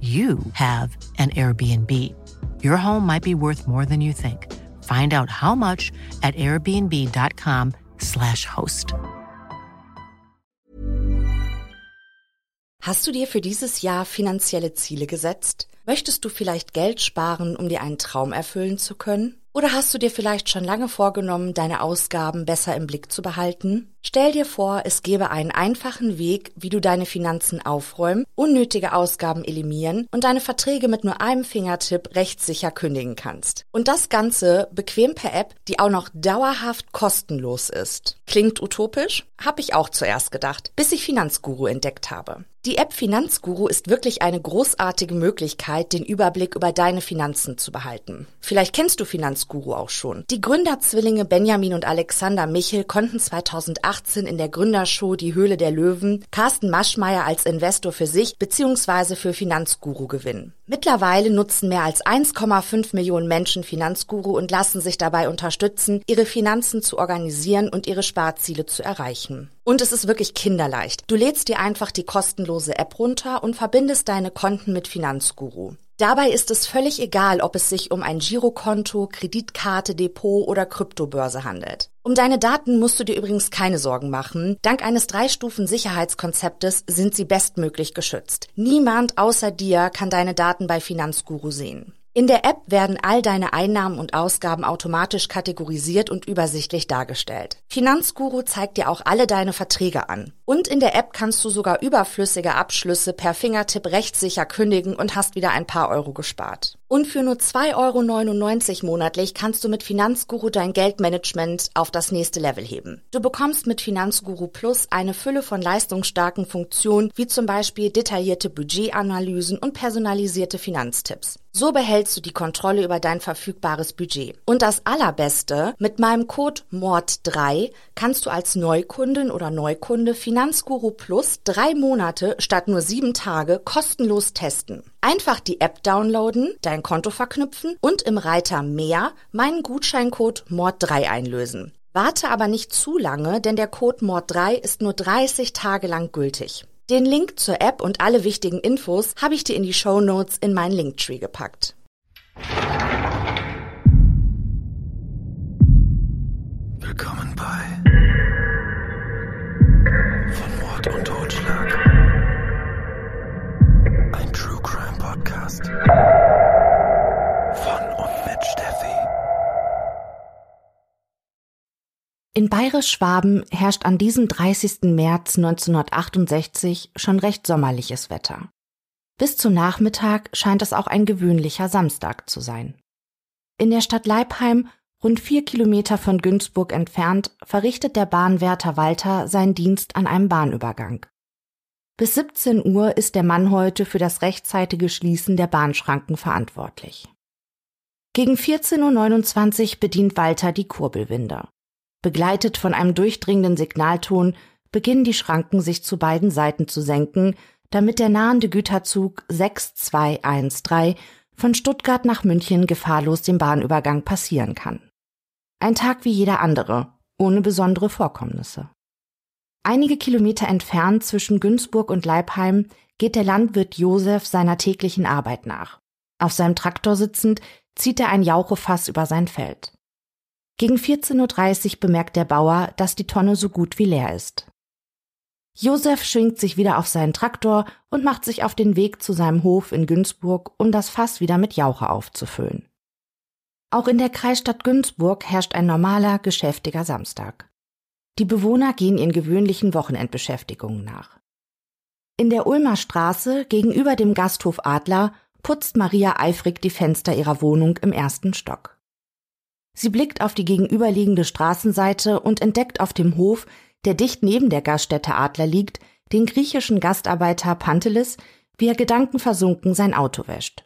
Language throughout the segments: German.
you have an Airbnb. Your home might be worth more than you think. Find out how much at airbnb.com/slash host. Hast du dir für dieses Jahr finanzielle Ziele gesetzt? Möchtest du vielleicht Geld sparen, um dir einen Traum erfüllen zu können? Oder hast du dir vielleicht schon lange vorgenommen, deine Ausgaben besser im Blick zu behalten? Stell dir vor, es gäbe einen einfachen Weg, wie du deine Finanzen aufräumen, unnötige Ausgaben eliminieren und deine Verträge mit nur einem Fingertipp rechtssicher kündigen kannst. Und das Ganze bequem per App, die auch noch dauerhaft kostenlos ist. Klingt utopisch? Hab ich auch zuerst gedacht, bis ich Finanzguru entdeckt habe. Die App Finanzguru ist wirklich eine großartige Möglichkeit, den Überblick über deine Finanzen zu behalten. Vielleicht kennst du Finanzguru auch schon. Die Gründerzwillinge Benjamin und Alexander Michel konnten 2018 in der Gründershow Die Höhle der Löwen Carsten Maschmeyer als Investor für sich bzw. für Finanzguru gewinnen. Mittlerweile nutzen mehr als 1,5 Millionen Menschen Finanzguru und lassen sich dabei unterstützen, ihre Finanzen zu organisieren und ihre Sparziele zu erreichen. Und es ist wirklich kinderleicht. Du lädst dir einfach die kostenlose App runter und verbindest deine Konten mit Finanzguru. Dabei ist es völlig egal, ob es sich um ein Girokonto, Kreditkarte, Depot oder Kryptobörse handelt. Um deine Daten musst du dir übrigens keine Sorgen machen. Dank eines Drei-Stufen-Sicherheitskonzeptes sind sie bestmöglich geschützt. Niemand außer dir kann deine Daten bei Finanzguru sehen. In der App werden all deine Einnahmen und Ausgaben automatisch kategorisiert und übersichtlich dargestellt. Finanzguru zeigt dir auch alle deine Verträge an. Und in der App kannst du sogar überflüssige Abschlüsse per Fingertipp rechtssicher kündigen und hast wieder ein paar Euro gespart. Und für nur 2,99 Euro monatlich kannst du mit Finanzguru dein Geldmanagement auf das nächste Level heben. Du bekommst mit Finanzguru Plus eine Fülle von leistungsstarken Funktionen, wie zum Beispiel detaillierte Budgetanalysen und personalisierte Finanztipps. So behältst du die Kontrolle über dein verfügbares Budget. Und das Allerbeste, mit meinem Code MORD3 kannst du als Neukundin oder Neukunde Finanzguru Plus drei Monate statt nur sieben Tage kostenlos testen. Einfach die App downloaden, dein Konto verknüpfen und im Reiter Mehr meinen Gutscheincode MORD3 einlösen. Warte aber nicht zu lange, denn der Code MORD3 ist nur 30 Tage lang gültig. Den Link zur App und alle wichtigen Infos habe ich dir in die Show Notes in meinen Linktree gepackt. Willkommen bei Von Mord und Totschlag. Ein True Crime Podcast. In Bayerisch-Schwaben herrscht an diesem 30. März 1968 schon recht sommerliches Wetter. Bis zum Nachmittag scheint es auch ein gewöhnlicher Samstag zu sein. In der Stadt Leipheim, rund vier Kilometer von Günzburg entfernt, verrichtet der Bahnwärter Walter seinen Dienst an einem Bahnübergang. Bis 17 Uhr ist der Mann heute für das rechtzeitige Schließen der Bahnschranken verantwortlich. Gegen 14.29 Uhr bedient Walter die Kurbelwinde. Begleitet von einem durchdringenden Signalton beginnen die Schranken sich zu beiden Seiten zu senken, damit der nahende Güterzug 6213 von Stuttgart nach München gefahrlos den Bahnübergang passieren kann. Ein Tag wie jeder andere, ohne besondere Vorkommnisse. Einige Kilometer entfernt zwischen Günzburg und Leipheim geht der Landwirt Josef seiner täglichen Arbeit nach. Auf seinem Traktor sitzend zieht er ein Jauchefass über sein Feld. Gegen 14.30 Uhr bemerkt der Bauer, dass die Tonne so gut wie leer ist. Josef schwingt sich wieder auf seinen Traktor und macht sich auf den Weg zu seinem Hof in Günzburg, um das Fass wieder mit Jauche aufzufüllen. Auch in der Kreisstadt Günzburg herrscht ein normaler, geschäftiger Samstag. Die Bewohner gehen ihren gewöhnlichen Wochenendbeschäftigungen nach. In der Ulmer Straße gegenüber dem Gasthof Adler putzt Maria eifrig die Fenster ihrer Wohnung im ersten Stock. Sie blickt auf die gegenüberliegende Straßenseite und entdeckt auf dem Hof der dicht neben der Gaststätte Adler liegt, den griechischen Gastarbeiter Pantelis, wie er gedankenversunken sein Auto wäscht.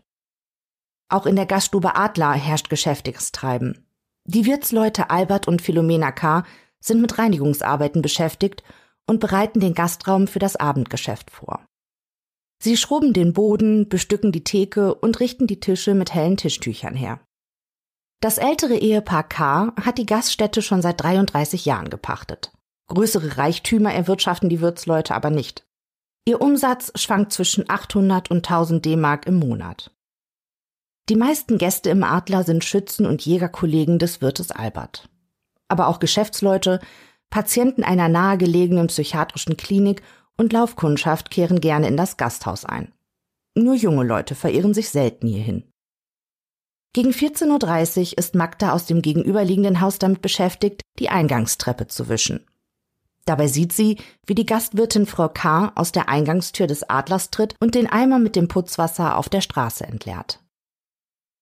Auch in der Gaststube Adler herrscht geschäftiges Treiben. Die Wirtsleute Albert und Philomena K. sind mit Reinigungsarbeiten beschäftigt und bereiten den Gastraum für das Abendgeschäft vor. Sie schrubben den Boden, bestücken die Theke und richten die Tische mit hellen Tischtüchern her. Das ältere Ehepaar K. hat die Gaststätte schon seit 33 Jahren gepachtet. Größere Reichtümer erwirtschaften die Wirtsleute aber nicht. Ihr Umsatz schwankt zwischen 800 und 1000 D-Mark im Monat. Die meisten Gäste im Adler sind Schützen und Jägerkollegen des Wirtes Albert. Aber auch Geschäftsleute, Patienten einer nahegelegenen psychiatrischen Klinik und Laufkundschaft kehren gerne in das Gasthaus ein. Nur junge Leute verirren sich selten hierhin. Gegen 14.30 Uhr ist Magda aus dem gegenüberliegenden Haus damit beschäftigt, die Eingangstreppe zu wischen. Dabei sieht sie, wie die Gastwirtin Frau K. aus der Eingangstür des Adlers tritt und den Eimer mit dem Putzwasser auf der Straße entleert.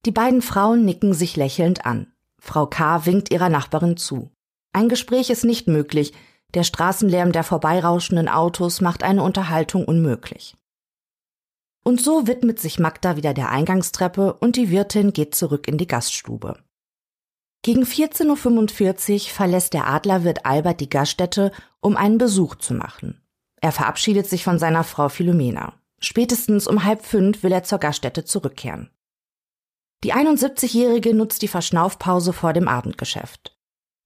Die beiden Frauen nicken sich lächelnd an. Frau K. winkt ihrer Nachbarin zu. Ein Gespräch ist nicht möglich, der Straßenlärm der vorbeirauschenden Autos macht eine Unterhaltung unmöglich. Und so widmet sich Magda wieder der Eingangstreppe und die Wirtin geht zurück in die Gaststube. Gegen 14.45 Uhr verlässt der Adlerwirt Albert die Gaststätte, um einen Besuch zu machen. Er verabschiedet sich von seiner Frau Philomena. Spätestens um halb fünf will er zur Gaststätte zurückkehren. Die 71-Jährige nutzt die Verschnaufpause vor dem Abendgeschäft.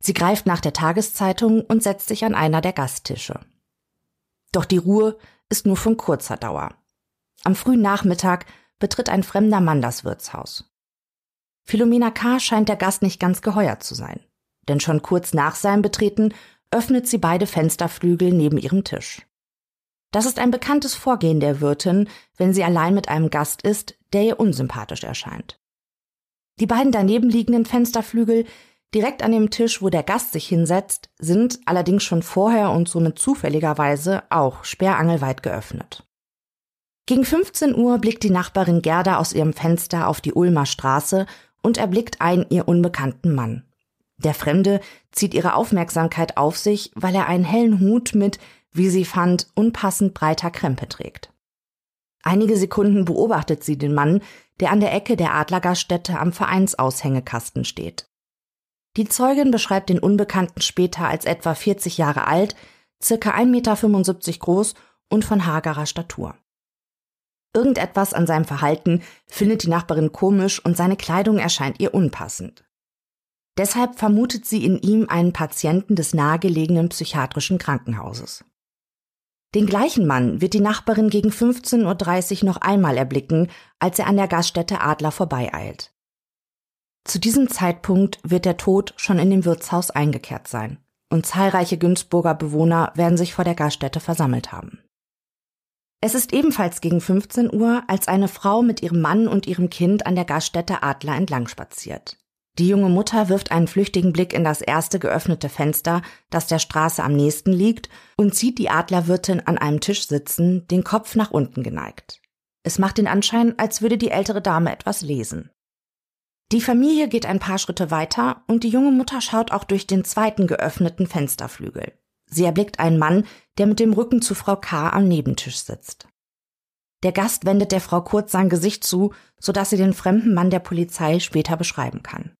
Sie greift nach der Tageszeitung und setzt sich an einer der Gasttische. Doch die Ruhe ist nur von kurzer Dauer. Am frühen Nachmittag betritt ein fremder Mann das Wirtshaus. Philomena K. scheint der Gast nicht ganz geheuer zu sein. Denn schon kurz nach seinem Betreten öffnet sie beide Fensterflügel neben ihrem Tisch. Das ist ein bekanntes Vorgehen der Wirtin, wenn sie allein mit einem Gast ist, der ihr unsympathisch erscheint. Die beiden daneben liegenden Fensterflügel, direkt an dem Tisch, wo der Gast sich hinsetzt, sind allerdings schon vorher und somit zufälligerweise auch sperrangelweit geöffnet. Gegen 15 Uhr blickt die Nachbarin Gerda aus ihrem Fenster auf die Ulmer Straße und erblickt einen ihr unbekannten Mann. Der Fremde zieht ihre Aufmerksamkeit auf sich, weil er einen hellen Hut mit, wie sie fand, unpassend breiter Krempe trägt. Einige Sekunden beobachtet sie den Mann, der an der Ecke der Adlergaststätte am Vereinsaushängekasten steht. Die Zeugin beschreibt den Unbekannten später als etwa 40 Jahre alt, circa 1,75 Meter groß und von hagerer Statur. Irgendetwas an seinem Verhalten findet die Nachbarin komisch und seine Kleidung erscheint ihr unpassend. Deshalb vermutet sie in ihm einen Patienten des nahegelegenen psychiatrischen Krankenhauses. Den gleichen Mann wird die Nachbarin gegen 15.30 Uhr noch einmal erblicken, als er an der Gaststätte Adler vorbeieilt. Zu diesem Zeitpunkt wird der Tod schon in dem Wirtshaus eingekehrt sein und zahlreiche Günzburger Bewohner werden sich vor der Gaststätte versammelt haben. Es ist ebenfalls gegen 15 Uhr, als eine Frau mit ihrem Mann und ihrem Kind an der Gaststätte Adler entlang spaziert. Die junge Mutter wirft einen flüchtigen Blick in das erste geöffnete Fenster, das der Straße am nächsten liegt, und sieht die Adlerwirtin an einem Tisch sitzen, den Kopf nach unten geneigt. Es macht den Anschein, als würde die ältere Dame etwas lesen. Die Familie geht ein paar Schritte weiter und die junge Mutter schaut auch durch den zweiten geöffneten Fensterflügel. Sie erblickt einen Mann, der mit dem Rücken zu Frau K. am Nebentisch sitzt. Der Gast wendet der Frau kurz sein Gesicht zu, so dass sie den fremden Mann der Polizei später beschreiben kann.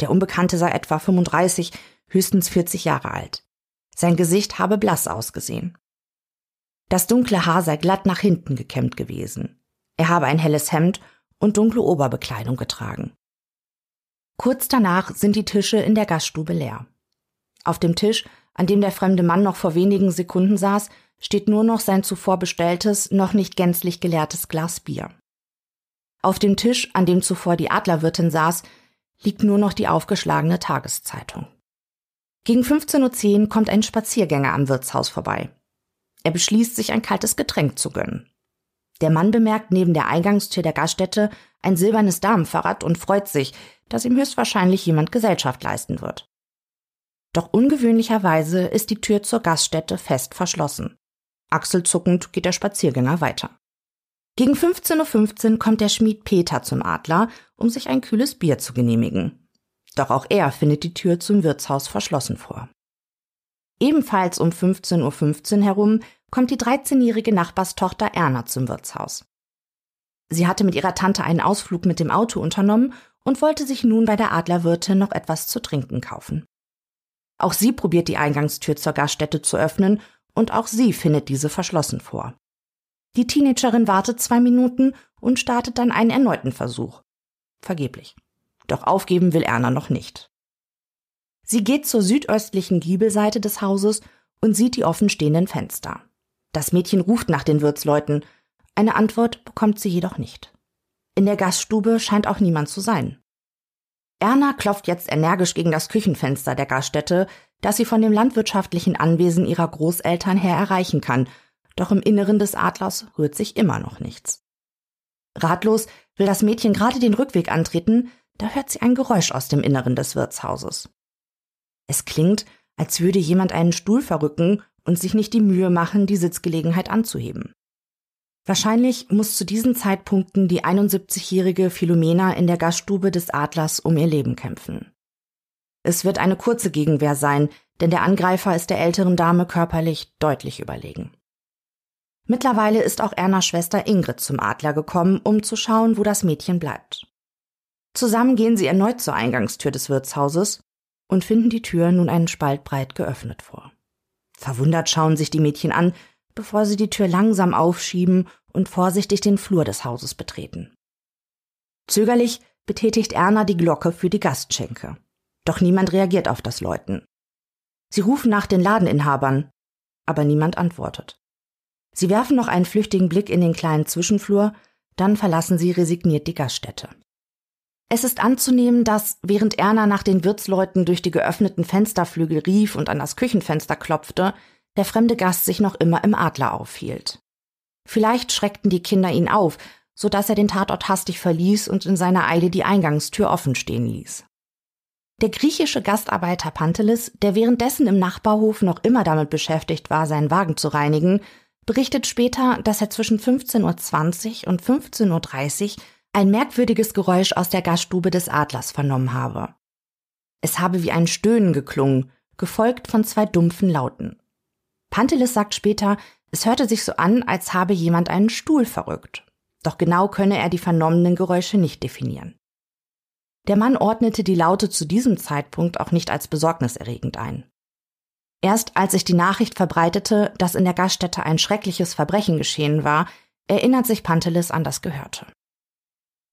Der Unbekannte sei etwa 35, höchstens 40 Jahre alt. Sein Gesicht habe blass ausgesehen. Das dunkle Haar sei glatt nach hinten gekämmt gewesen. Er habe ein helles Hemd und dunkle Oberbekleidung getragen. Kurz danach sind die Tische in der Gaststube leer. Auf dem Tisch an dem der fremde Mann noch vor wenigen Sekunden saß, steht nur noch sein zuvor bestelltes, noch nicht gänzlich geleertes Glas Bier. Auf dem Tisch, an dem zuvor die Adlerwirtin saß, liegt nur noch die aufgeschlagene Tageszeitung. Gegen 15.10 Uhr kommt ein Spaziergänger am Wirtshaus vorbei. Er beschließt, sich ein kaltes Getränk zu gönnen. Der Mann bemerkt neben der Eingangstür der Gaststätte ein silbernes Damenfahrrad und freut sich, dass ihm höchstwahrscheinlich jemand Gesellschaft leisten wird. Doch ungewöhnlicherweise ist die Tür zur Gaststätte fest verschlossen. Achselzuckend geht der Spaziergänger weiter. Gegen 15.15 Uhr kommt der Schmied Peter zum Adler, um sich ein kühles Bier zu genehmigen. Doch auch er findet die Tür zum Wirtshaus verschlossen vor. Ebenfalls um 15.15 Uhr herum kommt die 13-jährige Nachbarstochter Erna zum Wirtshaus. Sie hatte mit ihrer Tante einen Ausflug mit dem Auto unternommen und wollte sich nun bei der Adlerwirtin noch etwas zu trinken kaufen. Auch sie probiert die Eingangstür zur Gaststätte zu öffnen und auch sie findet diese verschlossen vor. Die Teenagerin wartet zwei Minuten und startet dann einen erneuten Versuch. Vergeblich. Doch aufgeben will Erna noch nicht. Sie geht zur südöstlichen Giebelseite des Hauses und sieht die offenstehenden Fenster. Das Mädchen ruft nach den Wirtsleuten. Eine Antwort bekommt sie jedoch nicht. In der Gaststube scheint auch niemand zu sein. Erna klopft jetzt energisch gegen das Küchenfenster der Gaststätte, das sie von dem landwirtschaftlichen Anwesen ihrer Großeltern her erreichen kann, doch im Inneren des Adlers rührt sich immer noch nichts. Ratlos will das Mädchen gerade den Rückweg antreten, da hört sie ein Geräusch aus dem Inneren des Wirtshauses. Es klingt, als würde jemand einen Stuhl verrücken und sich nicht die Mühe machen, die Sitzgelegenheit anzuheben. Wahrscheinlich muss zu diesen Zeitpunkten die 71-jährige Philomena in der Gaststube des Adlers um ihr Leben kämpfen. Es wird eine kurze Gegenwehr sein, denn der Angreifer ist der älteren Dame körperlich deutlich überlegen. Mittlerweile ist auch Ernas Schwester Ingrid zum Adler gekommen, um zu schauen, wo das Mädchen bleibt. Zusammen gehen sie erneut zur Eingangstür des Wirtshauses und finden die Tür nun einen Spalt breit geöffnet vor. Verwundert schauen sich die Mädchen an, bevor sie die Tür langsam aufschieben und vorsichtig den Flur des Hauses betreten. Zögerlich betätigt Erna die Glocke für die Gastschenke. Doch niemand reagiert auf das Läuten. Sie rufen nach den Ladeninhabern, aber niemand antwortet. Sie werfen noch einen flüchtigen Blick in den kleinen Zwischenflur, dann verlassen sie resigniert die Gaststätte. Es ist anzunehmen, dass, während Erna nach den Wirtsleuten durch die geöffneten Fensterflügel rief und an das Küchenfenster klopfte, der fremde Gast sich noch immer im Adler aufhielt. Vielleicht schreckten die Kinder ihn auf, so dass er den Tatort hastig verließ und in seiner Eile die Eingangstür offen stehen ließ. Der griechische Gastarbeiter Pantelis, der währenddessen im Nachbarhof noch immer damit beschäftigt war, seinen Wagen zu reinigen, berichtet später, dass er zwischen 15.20 Uhr und 15.30 Uhr ein merkwürdiges Geräusch aus der Gaststube des Adlers vernommen habe. Es habe wie ein Stöhnen geklungen, gefolgt von zwei dumpfen Lauten. Pantelis sagt später, es hörte sich so an, als habe jemand einen Stuhl verrückt. Doch genau könne er die vernommenen Geräusche nicht definieren. Der Mann ordnete die Laute zu diesem Zeitpunkt auch nicht als besorgniserregend ein. Erst als sich die Nachricht verbreitete, dass in der Gaststätte ein schreckliches Verbrechen geschehen war, erinnert sich Pantelis an das Gehörte.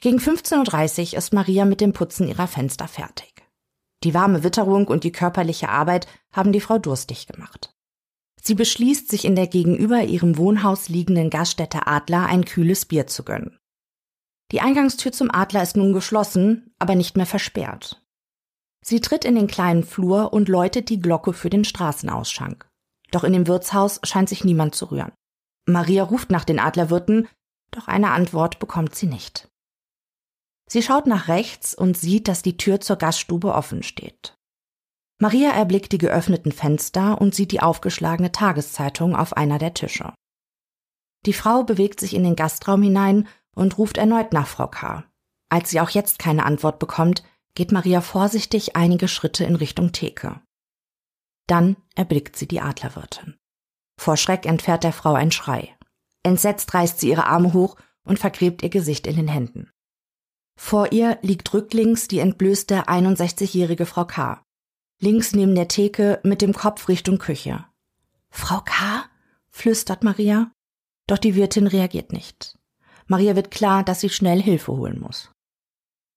Gegen 15.30 Uhr ist Maria mit dem Putzen ihrer Fenster fertig. Die warme Witterung und die körperliche Arbeit haben die Frau durstig gemacht. Sie beschließt, sich in der gegenüber ihrem Wohnhaus liegenden Gaststätte Adler ein kühles Bier zu gönnen. Die Eingangstür zum Adler ist nun geschlossen, aber nicht mehr versperrt. Sie tritt in den kleinen Flur und läutet die Glocke für den Straßenausschank. Doch in dem Wirtshaus scheint sich niemand zu rühren. Maria ruft nach den Adlerwirten, doch eine Antwort bekommt sie nicht. Sie schaut nach rechts und sieht, dass die Tür zur Gaststube offen steht. Maria erblickt die geöffneten Fenster und sieht die aufgeschlagene Tageszeitung auf einer der Tische. Die Frau bewegt sich in den Gastraum hinein und ruft erneut nach Frau K. Als sie auch jetzt keine Antwort bekommt, geht Maria vorsichtig einige Schritte in Richtung Theke. Dann erblickt sie die Adlerwirtin. Vor Schreck entfährt der Frau ein Schrei. Entsetzt reißt sie ihre Arme hoch und vergräbt ihr Gesicht in den Händen. Vor ihr liegt rücklings die entblößte 61-jährige Frau K. Links neben der Theke mit dem Kopf Richtung Küche. Frau K? flüstert Maria. Doch die Wirtin reagiert nicht. Maria wird klar, dass sie schnell Hilfe holen muss.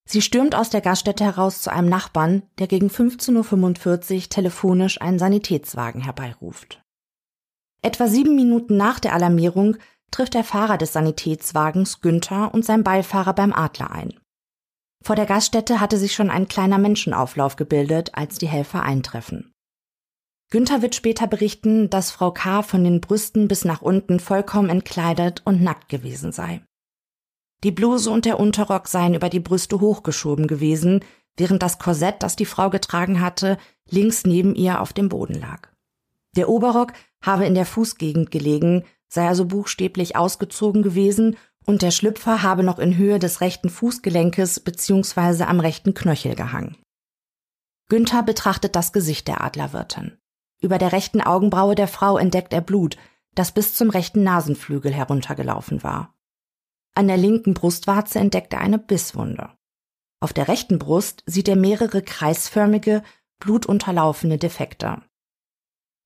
Sie stürmt aus der Gaststätte heraus zu einem Nachbarn, der gegen 15.45 Uhr telefonisch einen Sanitätswagen herbeiruft. Etwa sieben Minuten nach der Alarmierung trifft der Fahrer des Sanitätswagens Günther und sein Beifahrer beim Adler ein. Vor der Gaststätte hatte sich schon ein kleiner Menschenauflauf gebildet, als die Helfer eintreffen. Günther wird später berichten, dass Frau K. von den Brüsten bis nach unten vollkommen entkleidet und nackt gewesen sei. Die Bluse und der Unterrock seien über die Brüste hochgeschoben gewesen, während das Korsett, das die Frau getragen hatte, links neben ihr auf dem Boden lag. Der Oberrock habe in der Fußgegend gelegen, sei also buchstäblich ausgezogen gewesen und der Schlüpfer habe noch in Höhe des rechten Fußgelenkes bzw. am rechten Knöchel gehangen. Günther betrachtet das Gesicht der Adlerwirtin. Über der rechten Augenbraue der Frau entdeckt er Blut, das bis zum rechten Nasenflügel heruntergelaufen war. An der linken Brustwarze entdeckt er eine Bisswunde. Auf der rechten Brust sieht er mehrere kreisförmige, blutunterlaufene Defekte.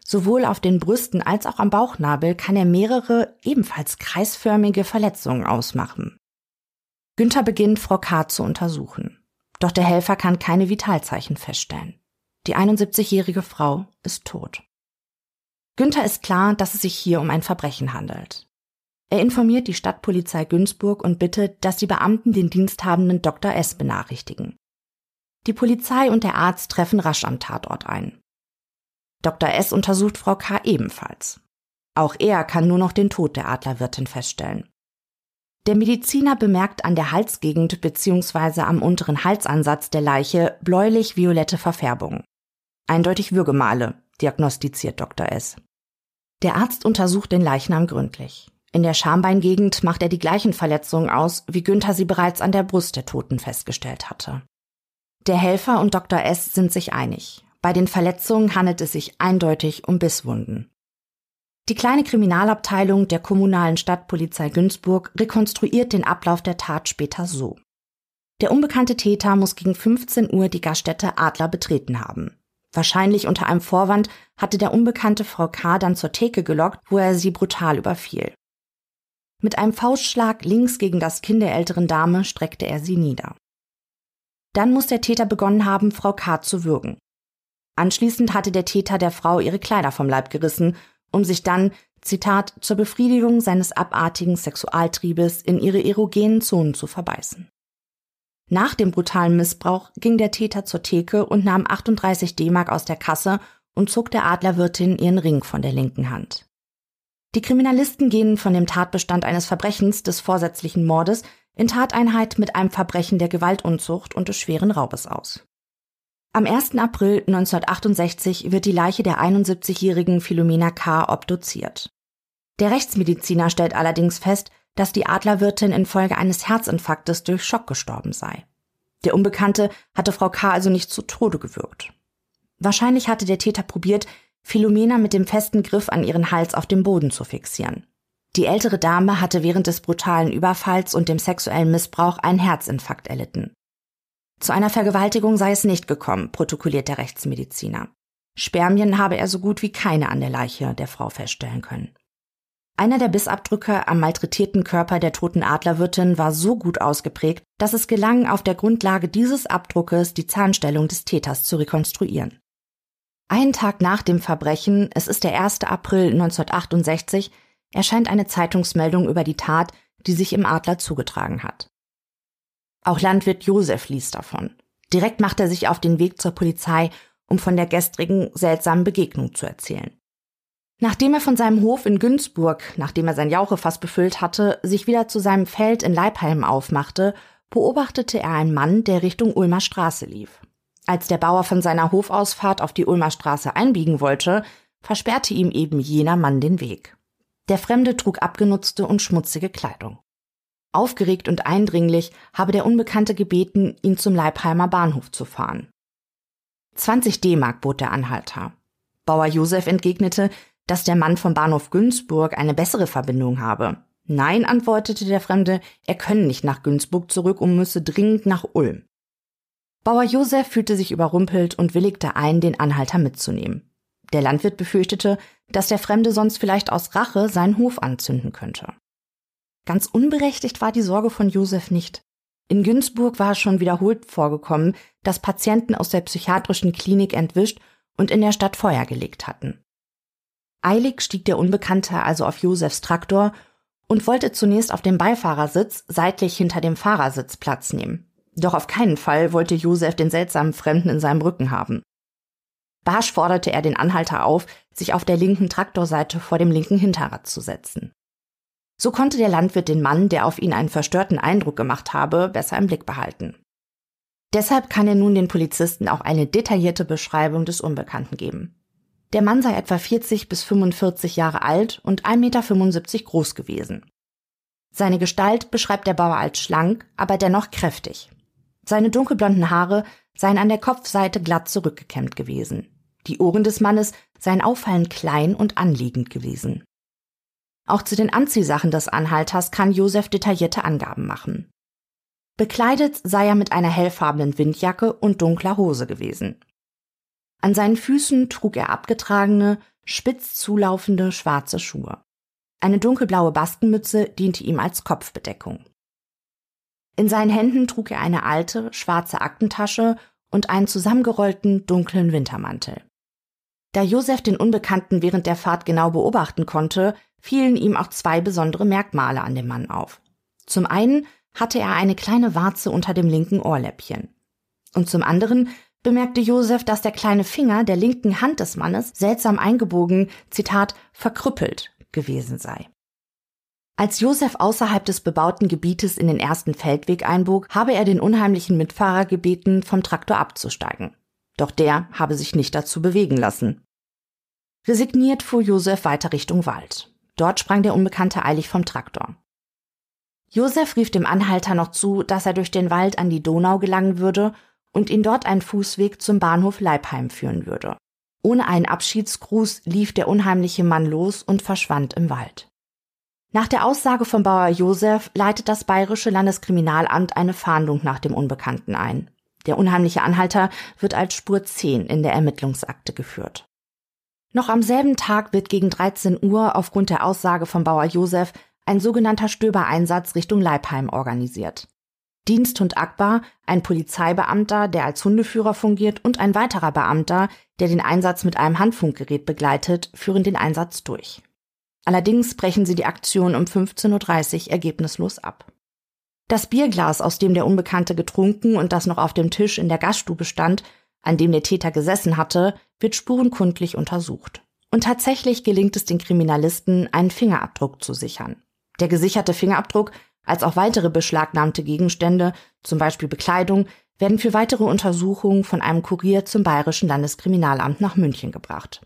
Sowohl auf den Brüsten als auch am Bauchnabel kann er mehrere, ebenfalls kreisförmige Verletzungen ausmachen. Günther beginnt, Frau K. zu untersuchen. Doch der Helfer kann keine Vitalzeichen feststellen. Die 71-jährige Frau ist tot. Günther ist klar, dass es sich hier um ein Verbrechen handelt. Er informiert die Stadtpolizei Günzburg und bittet, dass die Beamten den diensthabenden Dr. S. benachrichtigen. Die Polizei und der Arzt treffen rasch am Tatort ein. Dr. S. untersucht Frau K. ebenfalls. Auch er kann nur noch den Tod der Adlerwirtin feststellen. Der Mediziner bemerkt an der Halsgegend bzw. am unteren Halsansatz der Leiche bläulich-violette Verfärbung. Eindeutig Würgemale, diagnostiziert Dr. S. Der Arzt untersucht den Leichnam gründlich. In der Schambeingegend macht er die gleichen Verletzungen aus, wie Günther sie bereits an der Brust der Toten festgestellt hatte. Der Helfer und Dr. S. sind sich einig. Bei den Verletzungen handelt es sich eindeutig um Bisswunden. Die kleine Kriminalabteilung der kommunalen Stadtpolizei Günzburg rekonstruiert den Ablauf der Tat später so. Der unbekannte Täter muss gegen 15 Uhr die Gaststätte Adler betreten haben. Wahrscheinlich unter einem Vorwand hatte der unbekannte Frau K. dann zur Theke gelockt, wo er sie brutal überfiel. Mit einem Faustschlag links gegen das Kinn der älteren Dame streckte er sie nieder. Dann muss der Täter begonnen haben, Frau K. zu würgen. Anschließend hatte der Täter der Frau ihre Kleider vom Leib gerissen, um sich dann, Zitat, zur Befriedigung seines abartigen Sexualtriebes in ihre erogenen Zonen zu verbeißen. Nach dem brutalen Missbrauch ging der Täter zur Theke und nahm 38 D-Mark aus der Kasse und zog der Adlerwirtin ihren Ring von der linken Hand. Die Kriminalisten gehen von dem Tatbestand eines Verbrechens des vorsätzlichen Mordes in Tateinheit mit einem Verbrechen der Gewaltunzucht und des schweren Raubes aus. Am 1. April 1968 wird die Leiche der 71-jährigen Philomena K. obduziert. Der Rechtsmediziner stellt allerdings fest, dass die Adlerwirtin infolge eines Herzinfarktes durch Schock gestorben sei. Der Unbekannte hatte Frau K. also nicht zu Tode gewürgt. Wahrscheinlich hatte der Täter probiert, Philomena mit dem festen Griff an ihren Hals auf dem Boden zu fixieren. Die ältere Dame hatte während des brutalen Überfalls und dem sexuellen Missbrauch einen Herzinfarkt erlitten. Zu einer Vergewaltigung sei es nicht gekommen, protokolliert der Rechtsmediziner. Spermien habe er so gut wie keine an der Leiche der Frau feststellen können. Einer der Bissabdrücke am malträtierten Körper der toten Adlerwirtin war so gut ausgeprägt, dass es gelang, auf der Grundlage dieses Abdruckes die Zahnstellung des Täters zu rekonstruieren. Einen Tag nach dem Verbrechen, es ist der 1. April 1968, erscheint eine Zeitungsmeldung über die Tat, die sich im Adler zugetragen hat. Auch Landwirt Josef liest davon. Direkt macht er sich auf den Weg zur Polizei, um von der gestrigen seltsamen Begegnung zu erzählen. Nachdem er von seinem Hof in Günzburg, nachdem er sein Jauchefass befüllt hatte, sich wieder zu seinem Feld in Leipheim aufmachte, beobachtete er einen Mann, der Richtung Ulmer Straße lief. Als der Bauer von seiner Hofausfahrt auf die Ulmer Straße einbiegen wollte, versperrte ihm eben jener Mann den Weg. Der Fremde trug abgenutzte und schmutzige Kleidung. Aufgeregt und eindringlich habe der Unbekannte gebeten, ihn zum Leibheimer Bahnhof zu fahren. 20 D-Mark bot der Anhalter. Bauer Josef entgegnete, dass der Mann vom Bahnhof Günzburg eine bessere Verbindung habe. Nein, antwortete der Fremde, er könne nicht nach Günzburg zurück und müsse dringend nach Ulm. Bauer Josef fühlte sich überrumpelt und willigte ein, den Anhalter mitzunehmen. Der Landwirt befürchtete, dass der Fremde sonst vielleicht aus Rache seinen Hof anzünden könnte. Ganz unberechtigt war die Sorge von Josef nicht. In Günzburg war es schon wiederholt vorgekommen, dass Patienten aus der psychiatrischen Klinik entwischt und in der Stadt Feuer gelegt hatten. Eilig stieg der Unbekannte also auf Josefs Traktor und wollte zunächst auf dem Beifahrersitz seitlich hinter dem Fahrersitz Platz nehmen. Doch auf keinen Fall wollte Josef den seltsamen Fremden in seinem Rücken haben. Barsch forderte er den Anhalter auf, sich auf der linken Traktorseite vor dem linken Hinterrad zu setzen. So konnte der Landwirt den Mann, der auf ihn einen verstörten Eindruck gemacht habe, besser im Blick behalten. Deshalb kann er nun den Polizisten auch eine detaillierte Beschreibung des Unbekannten geben. Der Mann sei etwa 40 bis 45 Jahre alt und 1,75 Meter groß gewesen. Seine Gestalt beschreibt der Bauer als schlank, aber dennoch kräftig. Seine dunkelblonden Haare seien an der Kopfseite glatt zurückgekämmt gewesen. Die Ohren des Mannes seien auffallend klein und anliegend gewesen. Auch zu den Anziehsachen des Anhalters kann Josef detaillierte Angaben machen. Bekleidet sei er mit einer hellfarbenen Windjacke und dunkler Hose gewesen. An seinen Füßen trug er abgetragene, spitz zulaufende schwarze Schuhe. Eine dunkelblaue Bastenmütze diente ihm als Kopfbedeckung. In seinen Händen trug er eine alte, schwarze Aktentasche und einen zusammengerollten, dunklen Wintermantel. Da Josef den Unbekannten während der Fahrt genau beobachten konnte, fielen ihm auch zwei besondere Merkmale an dem Mann auf. Zum einen hatte er eine kleine Warze unter dem linken Ohrläppchen. Und zum anderen bemerkte Josef, dass der kleine Finger der linken Hand des Mannes seltsam eingebogen, Zitat, verkrüppelt gewesen sei. Als Josef außerhalb des bebauten Gebietes in den ersten Feldweg einbog, habe er den unheimlichen Mitfahrer gebeten, vom Traktor abzusteigen. Doch der habe sich nicht dazu bewegen lassen. Resigniert fuhr Josef weiter Richtung Wald. Dort sprang der Unbekannte eilig vom Traktor. Josef rief dem Anhalter noch zu, dass er durch den Wald an die Donau gelangen würde und ihn dort ein Fußweg zum Bahnhof Leipheim führen würde. Ohne einen Abschiedsgruß lief der unheimliche Mann los und verschwand im Wald. Nach der Aussage von Bauer Josef leitet das Bayerische Landeskriminalamt eine Fahndung nach dem Unbekannten ein. Der unheimliche Anhalter wird als Spur 10 in der Ermittlungsakte geführt. Noch am selben Tag wird gegen 13 Uhr aufgrund der Aussage von Bauer Josef ein sogenannter Stöbereinsatz Richtung Leipheim organisiert. Diensthund Akbar, ein Polizeibeamter, der als Hundeführer fungiert, und ein weiterer Beamter, der den Einsatz mit einem Handfunkgerät begleitet, führen den Einsatz durch. Allerdings brechen sie die Aktion um 15.30 Uhr ergebnislos ab. Das Bierglas, aus dem der Unbekannte getrunken und das noch auf dem Tisch in der Gaststube stand, an dem der Täter gesessen hatte, wird spurenkundlich untersucht. Und tatsächlich gelingt es den Kriminalisten, einen Fingerabdruck zu sichern. Der gesicherte Fingerabdruck als auch weitere beschlagnahmte Gegenstände, zum Beispiel Bekleidung, werden für weitere Untersuchungen von einem Kurier zum Bayerischen Landeskriminalamt nach München gebracht.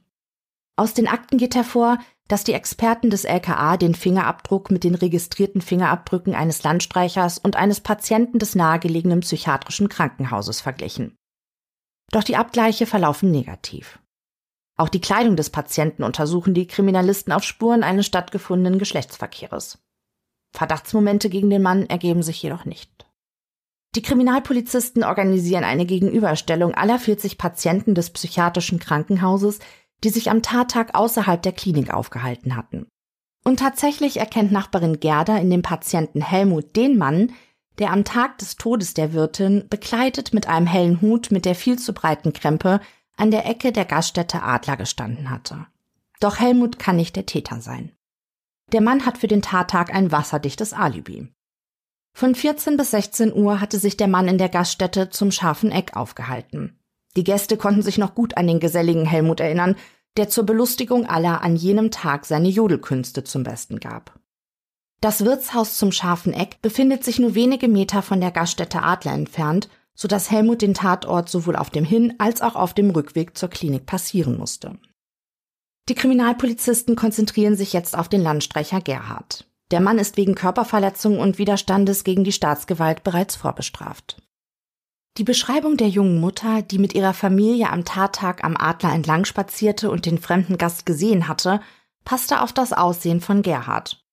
Aus den Akten geht hervor, dass die Experten des LKA den Fingerabdruck mit den registrierten Fingerabdrücken eines Landstreichers und eines Patienten des nahegelegenen psychiatrischen Krankenhauses verglichen. Doch die Abgleiche verlaufen negativ. Auch die Kleidung des Patienten untersuchen die Kriminalisten auf Spuren eines stattgefundenen Geschlechtsverkehres. Verdachtsmomente gegen den Mann ergeben sich jedoch nicht. Die Kriminalpolizisten organisieren eine Gegenüberstellung aller 40 Patienten des psychiatrischen Krankenhauses, die sich am Tattag außerhalb der Klinik aufgehalten hatten. Und tatsächlich erkennt Nachbarin Gerda in dem Patienten Helmut den Mann, der am Tag des Todes der Wirtin bekleidet mit einem hellen Hut mit der viel zu breiten Krempe an der Ecke der Gaststätte Adler gestanden hatte. Doch Helmut kann nicht der Täter sein. Der Mann hat für den Tattag ein wasserdichtes Alibi. Von 14 bis 16 Uhr hatte sich der Mann in der Gaststätte zum scharfen Eck aufgehalten. Die Gäste konnten sich noch gut an den geselligen Helmut erinnern, der zur Belustigung aller an jenem Tag seine Jodelkünste zum Besten gab. Das Wirtshaus zum scharfen Eck befindet sich nur wenige Meter von der Gaststätte Adler entfernt, so dass Helmut den Tatort sowohl auf dem Hin- als auch auf dem Rückweg zur Klinik passieren musste. Die Kriminalpolizisten konzentrieren sich jetzt auf den Landstreicher Gerhard. Der Mann ist wegen Körperverletzung und Widerstandes gegen die Staatsgewalt bereits vorbestraft. Die Beschreibung der jungen Mutter, die mit ihrer Familie am Tattag am Adler entlang spazierte und den fremden Gast gesehen hatte, passte auf das Aussehen von Gerhard.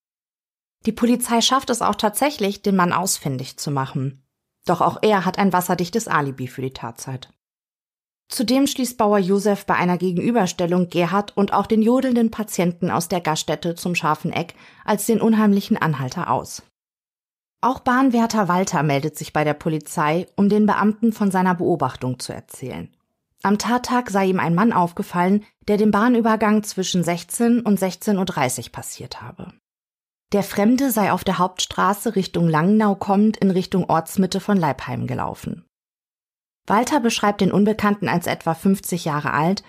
Die Polizei schafft es auch tatsächlich, den Mann ausfindig zu machen. Doch auch er hat ein wasserdichtes Alibi für die Tatzeit. Zudem schließt Bauer Josef bei einer Gegenüberstellung Gerhard und auch den jodelnden Patienten aus der Gaststätte zum scharfen Eck als den unheimlichen Anhalter aus. Auch Bahnwärter Walter meldet sich bei der Polizei, um den Beamten von seiner Beobachtung zu erzählen. Am Tattag sei ihm ein Mann aufgefallen, der den Bahnübergang zwischen 16 und 16.30 Uhr passiert habe. Der Fremde sei auf der Hauptstraße Richtung Langnau kommend in Richtung Ortsmitte von Leipheim gelaufen. Walter beschreibt den Unbekannten als etwa 50 Jahre alt,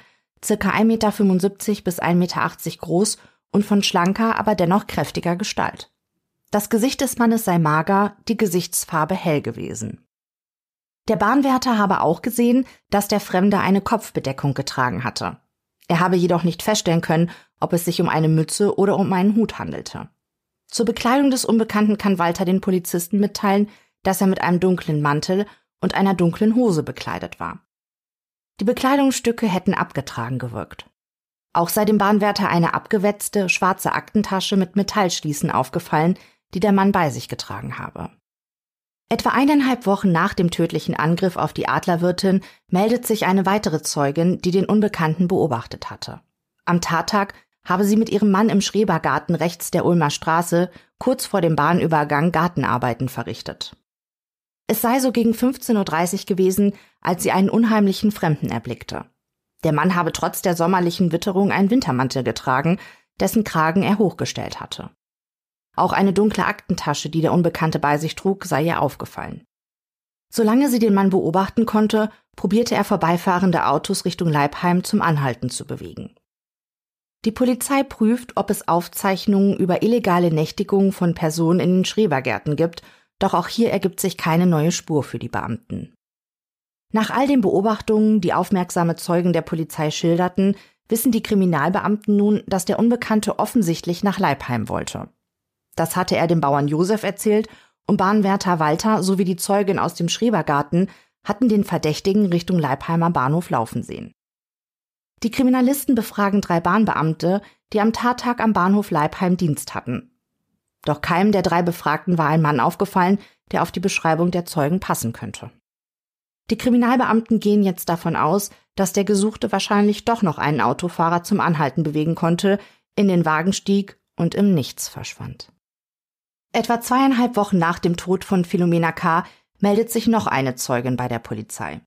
circa 1,75 Meter bis 1,80 Meter groß und von schlanker, aber dennoch kräftiger Gestalt. Das Gesicht des Mannes sei mager, die Gesichtsfarbe hell gewesen. Der Bahnwärter habe auch gesehen, dass der Fremde eine Kopfbedeckung getragen hatte. Er habe jedoch nicht feststellen können, ob es sich um eine Mütze oder um einen Hut handelte. Zur Bekleidung des Unbekannten kann Walter den Polizisten mitteilen, dass er mit einem dunklen Mantel und einer dunklen Hose bekleidet war. Die Bekleidungsstücke hätten abgetragen gewirkt. Auch sei dem Bahnwärter eine abgewetzte, schwarze Aktentasche mit Metallschließen aufgefallen, die der Mann bei sich getragen habe. Etwa eineinhalb Wochen nach dem tödlichen Angriff auf die Adlerwirtin meldet sich eine weitere Zeugin, die den Unbekannten beobachtet hatte. Am Tattag habe sie mit ihrem Mann im Schrebergarten rechts der Ulmer Straße kurz vor dem Bahnübergang Gartenarbeiten verrichtet. Es sei so gegen 15.30 Uhr gewesen, als sie einen unheimlichen Fremden erblickte. Der Mann habe trotz der sommerlichen Witterung einen Wintermantel getragen, dessen Kragen er hochgestellt hatte. Auch eine dunkle Aktentasche, die der Unbekannte bei sich trug, sei ihr aufgefallen. Solange sie den Mann beobachten konnte, probierte er vorbeifahrende Autos Richtung Leibheim zum Anhalten zu bewegen. Die Polizei prüft, ob es Aufzeichnungen über illegale Nächtigungen von Personen in den Schrebergärten gibt, doch auch hier ergibt sich keine neue Spur für die Beamten. Nach all den Beobachtungen, die aufmerksame Zeugen der Polizei schilderten, wissen die Kriminalbeamten nun, dass der Unbekannte offensichtlich nach Leibheim wollte. Das hatte er dem Bauern Josef erzählt und Bahnwärter Walter sowie die Zeugin aus dem Schrebergarten hatten den Verdächtigen Richtung Leibheimer Bahnhof laufen sehen. Die Kriminalisten befragen drei Bahnbeamte, die am Tattag am Bahnhof Leibheim Dienst hatten. Doch keinem der drei Befragten war ein Mann aufgefallen, der auf die Beschreibung der Zeugen passen könnte. Die Kriminalbeamten gehen jetzt davon aus, dass der Gesuchte wahrscheinlich doch noch einen Autofahrer zum Anhalten bewegen konnte, in den Wagen stieg und im Nichts verschwand. Etwa zweieinhalb Wochen nach dem Tod von Philomena K. meldet sich noch eine Zeugin bei der Polizei.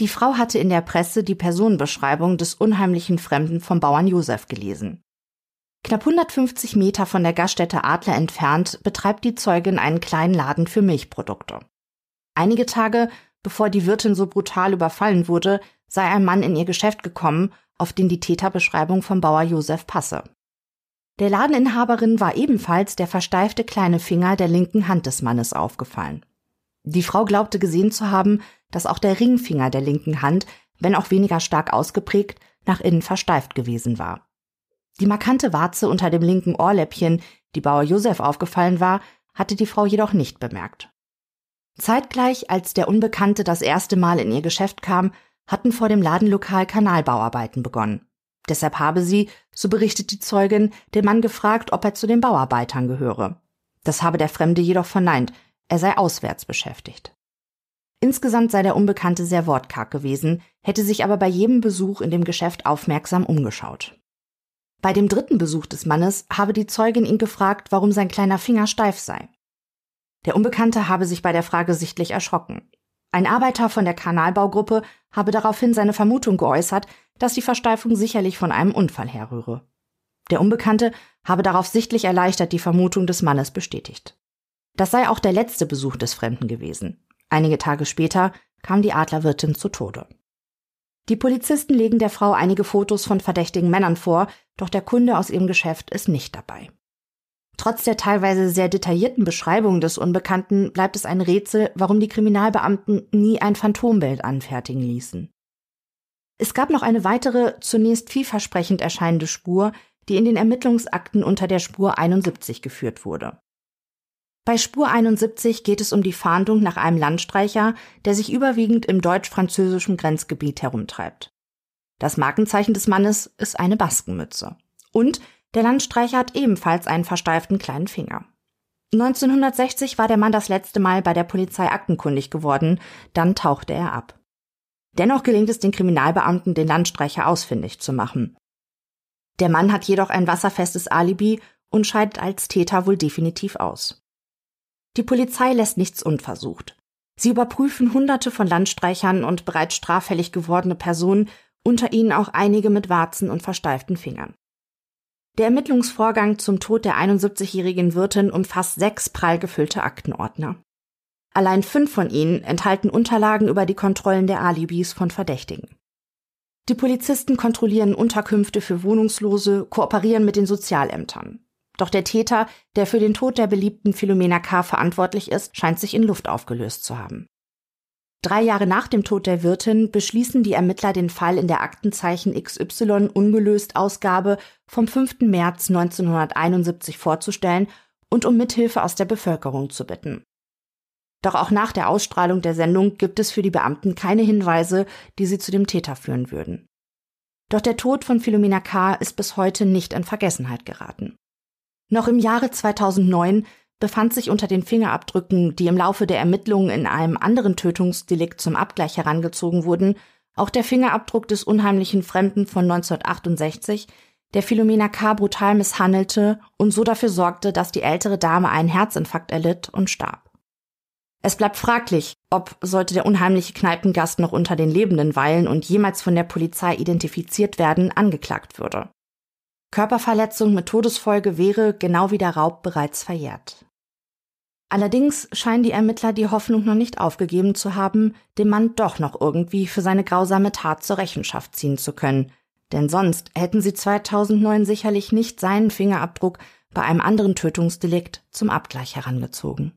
Die Frau hatte in der Presse die Personenbeschreibung des unheimlichen Fremden vom Bauern Josef gelesen. Knapp 150 Meter von der Gaststätte Adler entfernt betreibt die Zeugin einen kleinen Laden für Milchprodukte. Einige Tage bevor die Wirtin so brutal überfallen wurde, sei ein Mann in ihr Geschäft gekommen, auf den die Täterbeschreibung vom Bauer Josef passe. Der Ladeninhaberin war ebenfalls der versteifte kleine Finger der linken Hand des Mannes aufgefallen. Die Frau glaubte gesehen zu haben, dass auch der Ringfinger der linken Hand, wenn auch weniger stark ausgeprägt, nach innen versteift gewesen war. Die markante Warze unter dem linken Ohrläppchen, die Bauer Josef aufgefallen war, hatte die Frau jedoch nicht bemerkt. Zeitgleich, als der Unbekannte das erste Mal in ihr Geschäft kam, hatten vor dem Ladenlokal Kanalbauarbeiten begonnen. Deshalb habe sie, so berichtet die Zeugin, den Mann gefragt, ob er zu den Bauarbeitern gehöre. Das habe der Fremde jedoch verneint, er sei auswärts beschäftigt. Insgesamt sei der Unbekannte sehr wortkarg gewesen, hätte sich aber bei jedem Besuch in dem Geschäft aufmerksam umgeschaut. Bei dem dritten Besuch des Mannes habe die Zeugin ihn gefragt, warum sein kleiner Finger steif sei. Der Unbekannte habe sich bei der Frage sichtlich erschrocken. Ein Arbeiter von der Kanalbaugruppe habe daraufhin seine Vermutung geäußert, dass die Versteifung sicherlich von einem Unfall herrühre. Der Unbekannte habe darauf sichtlich erleichtert die Vermutung des Mannes bestätigt. Das sei auch der letzte Besuch des Fremden gewesen. Einige Tage später kam die Adlerwirtin zu Tode. Die Polizisten legen der Frau einige Fotos von verdächtigen Männern vor, doch der Kunde aus ihrem Geschäft ist nicht dabei. Trotz der teilweise sehr detaillierten Beschreibung des Unbekannten bleibt es ein Rätsel, warum die Kriminalbeamten nie ein Phantombild anfertigen ließen. Es gab noch eine weitere, zunächst vielversprechend erscheinende Spur, die in den Ermittlungsakten unter der Spur 71 geführt wurde. Bei Spur 71 geht es um die Fahndung nach einem Landstreicher, der sich überwiegend im deutsch-französischen Grenzgebiet herumtreibt. Das Markenzeichen des Mannes ist eine Baskenmütze. Und der Landstreicher hat ebenfalls einen versteiften kleinen Finger. 1960 war der Mann das letzte Mal bei der Polizei aktenkundig geworden, dann tauchte er ab. Dennoch gelingt es den Kriminalbeamten, den Landstreicher ausfindig zu machen. Der Mann hat jedoch ein wasserfestes Alibi und scheidet als Täter wohl definitiv aus. Die Polizei lässt nichts unversucht. Sie überprüfen Hunderte von Landstreichern und bereits straffällig gewordene Personen, unter ihnen auch einige mit Warzen und versteiften Fingern. Der Ermittlungsvorgang zum Tod der 71-jährigen Wirtin umfasst sechs prall gefüllte Aktenordner. Allein fünf von ihnen enthalten Unterlagen über die Kontrollen der Alibis von Verdächtigen. Die Polizisten kontrollieren Unterkünfte für Wohnungslose, kooperieren mit den Sozialämtern. Doch der Täter, der für den Tod der beliebten Philomena K. verantwortlich ist, scheint sich in Luft aufgelöst zu haben. Drei Jahre nach dem Tod der Wirtin beschließen die Ermittler den Fall in der Aktenzeichen XY ungelöst Ausgabe vom 5. März 1971 vorzustellen und um Mithilfe aus der Bevölkerung zu bitten. Doch auch nach der Ausstrahlung der Sendung gibt es für die Beamten keine Hinweise, die sie zu dem Täter führen würden. Doch der Tod von Philomena K. ist bis heute nicht in Vergessenheit geraten. Noch im Jahre 2009 befand sich unter den Fingerabdrücken, die im Laufe der Ermittlungen in einem anderen Tötungsdelikt zum Abgleich herangezogen wurden, auch der Fingerabdruck des unheimlichen Fremden von 1968, der Philomena K. brutal misshandelte und so dafür sorgte, dass die ältere Dame einen Herzinfarkt erlitt und starb. Es bleibt fraglich, ob, sollte der unheimliche Kneipengast noch unter den Lebenden weilen und jemals von der Polizei identifiziert werden, angeklagt würde. Körperverletzung mit Todesfolge wäre, genau wie der Raub, bereits verjährt. Allerdings scheinen die Ermittler die Hoffnung noch nicht aufgegeben zu haben, den Mann doch noch irgendwie für seine grausame Tat zur Rechenschaft ziehen zu können. Denn sonst hätten sie 2009 sicherlich nicht seinen Fingerabdruck bei einem anderen Tötungsdelikt zum Abgleich herangezogen.